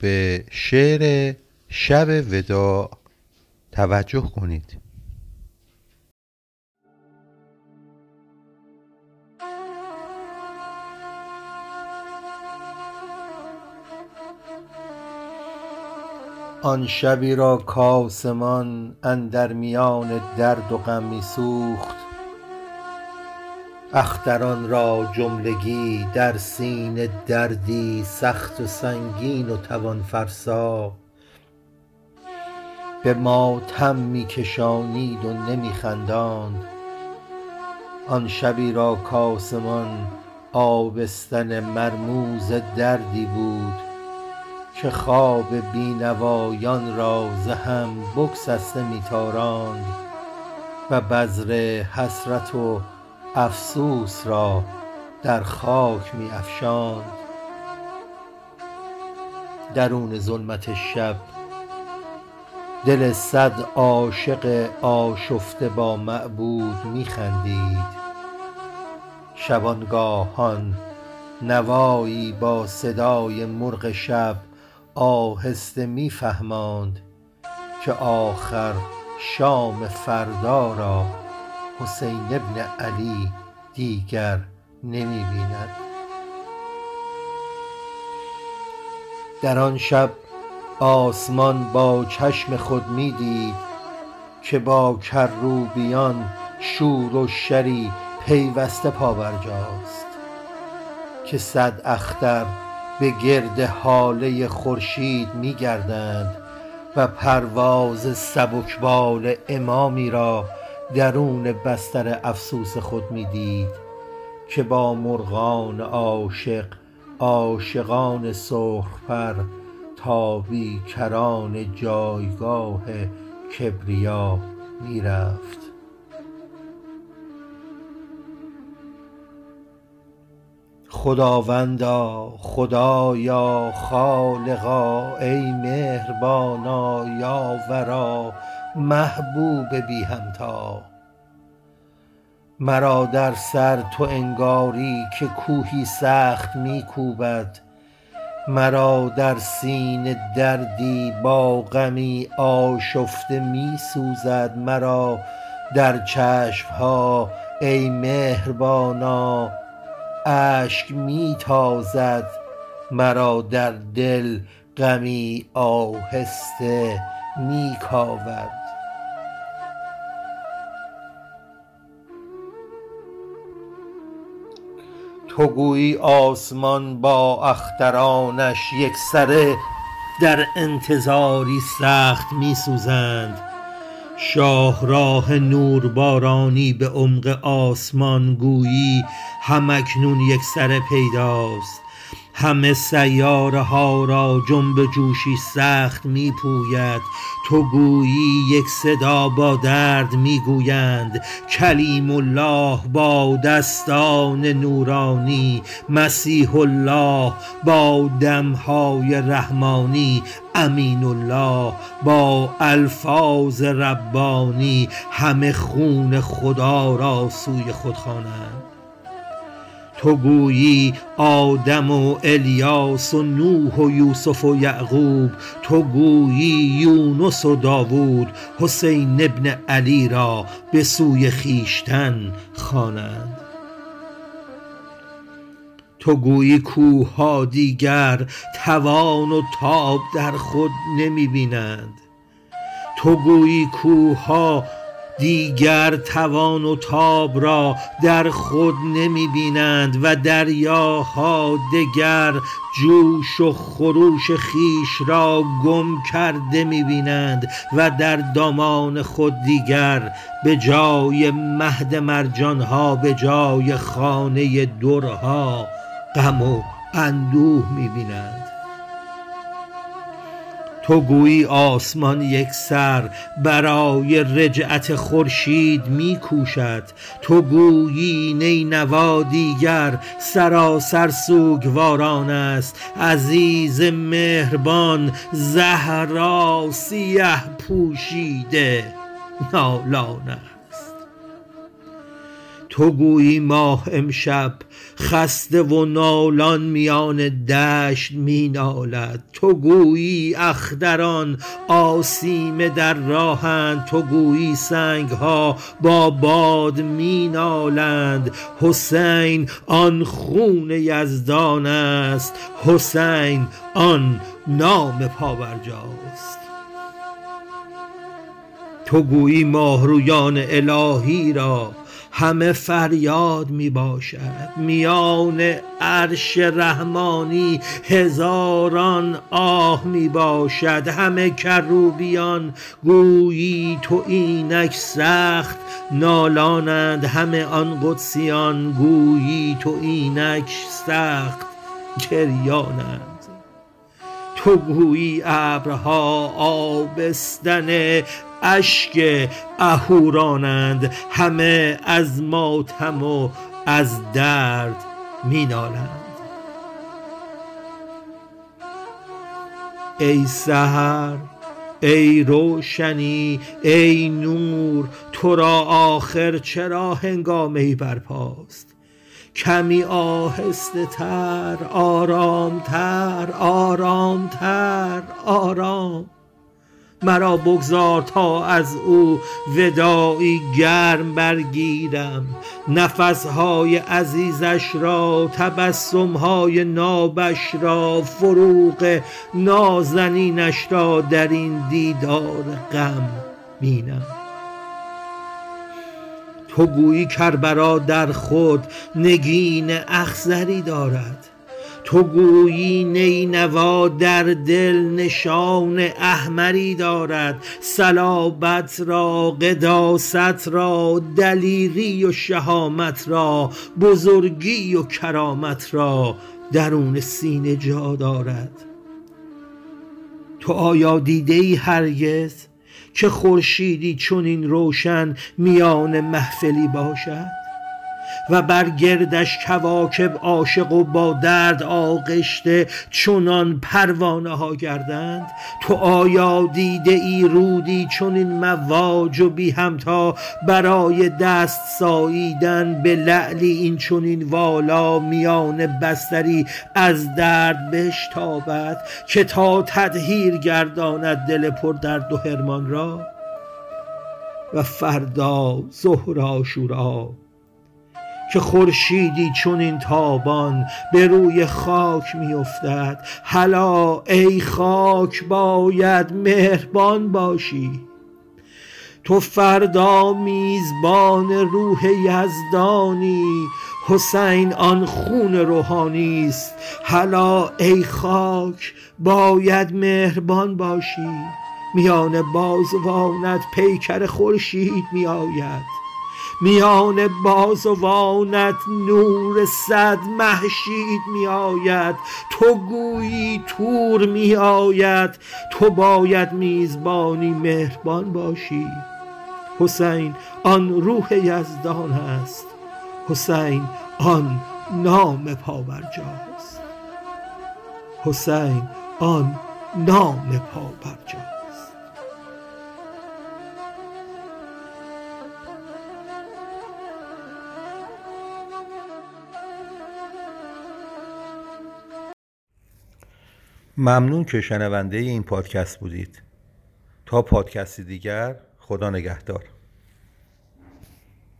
به شعر شب ودا توجه کنید. آن شبی را کآسمان اندر میان درد و غم می سوخت اختران را جملگی در سینه دردی سخت و سنگین و توان فرسا. به ماتم می کشانید و نمی خنداند. آن شبی را کآسمان آبستن مرموز دردی بود که خواب بینوایان را ز هم بگسسته و بذر حسرت و افسوس را در خاک می افشاند. درون ظلمت شب دل صد عاشق آشفته با معبود می خندید. شبانگاهان نوایی با صدای مرغ شب آهسته می فهماند که آخر شام فردا را حسین بن علی دیگر نمی بیند در آن شب آسمان با چشم خود می دید که با کروبیان شور و شری پیوسته پابرجاست که صد اختر به گرد هاله خورشید می گردند و پرواز سبکبال امامی را درون بستر افسوس خود می دید که با مرغان عاشق عاشقان سرخ پر تا بی کران جایگاه کبریا می رفت خداوندا خدایا خالقا ای مهربانا یاورا محبوب بی همتا. مرا در سر تو انگاری که کوهی سخت می کوبد. مرا در سینه دردی با غمی آشفته می سوزد. مرا در چشم ها ای مهربانا اشک می تازد. مرا در دل غمی آهسته کاود تو گویی آسمان با اخترانش یکسره در انتظاری سخت می سوزند شاهراه نوربارانی به عمق آسمان گویی هم اکنون یکسره پیداست. همه سیاره ها را جنب جوشی سخت می پوید تو گویی یک صدا با درد می گویند کلیم الله با دستان نورانی مسیح الله با دمهای رحمانی امین الله با الفاظ ربانی. همه خون خدا را سوی خود خوانند. تو گویی آدم و الیاس و نوح و یوسف و یعقوب تو گویی یونس و داوود حسین بن علی را به سوی خویشتن خوانند. تو گویی کوه ها دیگر توان و تاب در خود نمی بینند تو گویی کوه ها دیگر توان و تاب را در خود نمی بینند و دریاها دگر جوش و خروش خویش را گم کرده می بینند و در دامان خود دیگر به جای مهد مرجان ها به جای خانه درها غم و اندوه می بینند. تو گویی آسمان یک سر برای رجعت خورشید می کوشد تو گویی نینوا دیگر سراسر سوگواران است. عزیز مهربان زهرا سیه پوشیده. نالان تو گویی ماه امشب خسته و نالان میان دشت می نالد تو گویی اختران آسیمه در راهند تو گویی سنگ ها با باد می نالند حسین آن خون یزدان است حسین آن نام پابرجاست. تو گویی ماهرویان الهی را همه فریاد می باشد. میان عرش رحمانی هزاران آه می باشد. همه کروبیان گویی تو اینک سخت نالانند. همه آن قدسیان گویی تو اینک سخت گریانند. تو گویی ابرها آبستن اشک اهورانند همه از ماتم و از درد مینالند. ای سحر ای روشنی ای نور تو را آخر چرا هنگامه ای برپاست؟ کمی آهسته تر آرام تر آرام تر آرام. مرا بگذار تا از او وداعی گرم برگیرم. نفسهای عزیزش را تبسمهای نابش را فروغ نازنینش را در این دیدار غم بینم. تو گویی کربلا در خود نگین اخزری دارد. تو گویی نینوا در دل نشان احمری دارد. صلابت را قداست را دلیری و شهامت را بزرگی و کرامت را درون سینه جا دارد. تو آیا دیده ای هرگز که خورشیدی چنین روشن میان محفلی باشد؟ و بر گردش کواکب عاشق و با درد آغشته چنان پروانه ها گردند تو آیا دیده ای رودی چون این مواج و بی همتا برای دست ساییدن به لعلی این چنین والا میان بستری از درد بشتابد که تا تدهیر گرداند دل پر درد و هرمان را؟ و فردا ظهر آشورا که خورشیدی چون این تابان به روی خاک میافتد. هلا ای خاک باید مهربان باشی. تو فردا میزبان روح یزدانی حسین آن خون روحانی است. هلا ای خاک باید مهربان باشی. میان بازوانت پیکر خورشید میآید. میان بازوانت نور صد محشید می آید تو گویی تور می آید تو باید میزبانی مهربان باشی. حسین آن روح یزدان است. حسین آن نام پاورجاست حسین آن نام پاورجاست ممنون که شنونده این پادکست بودید. تا پادکستی دیگر خدا نگهدار.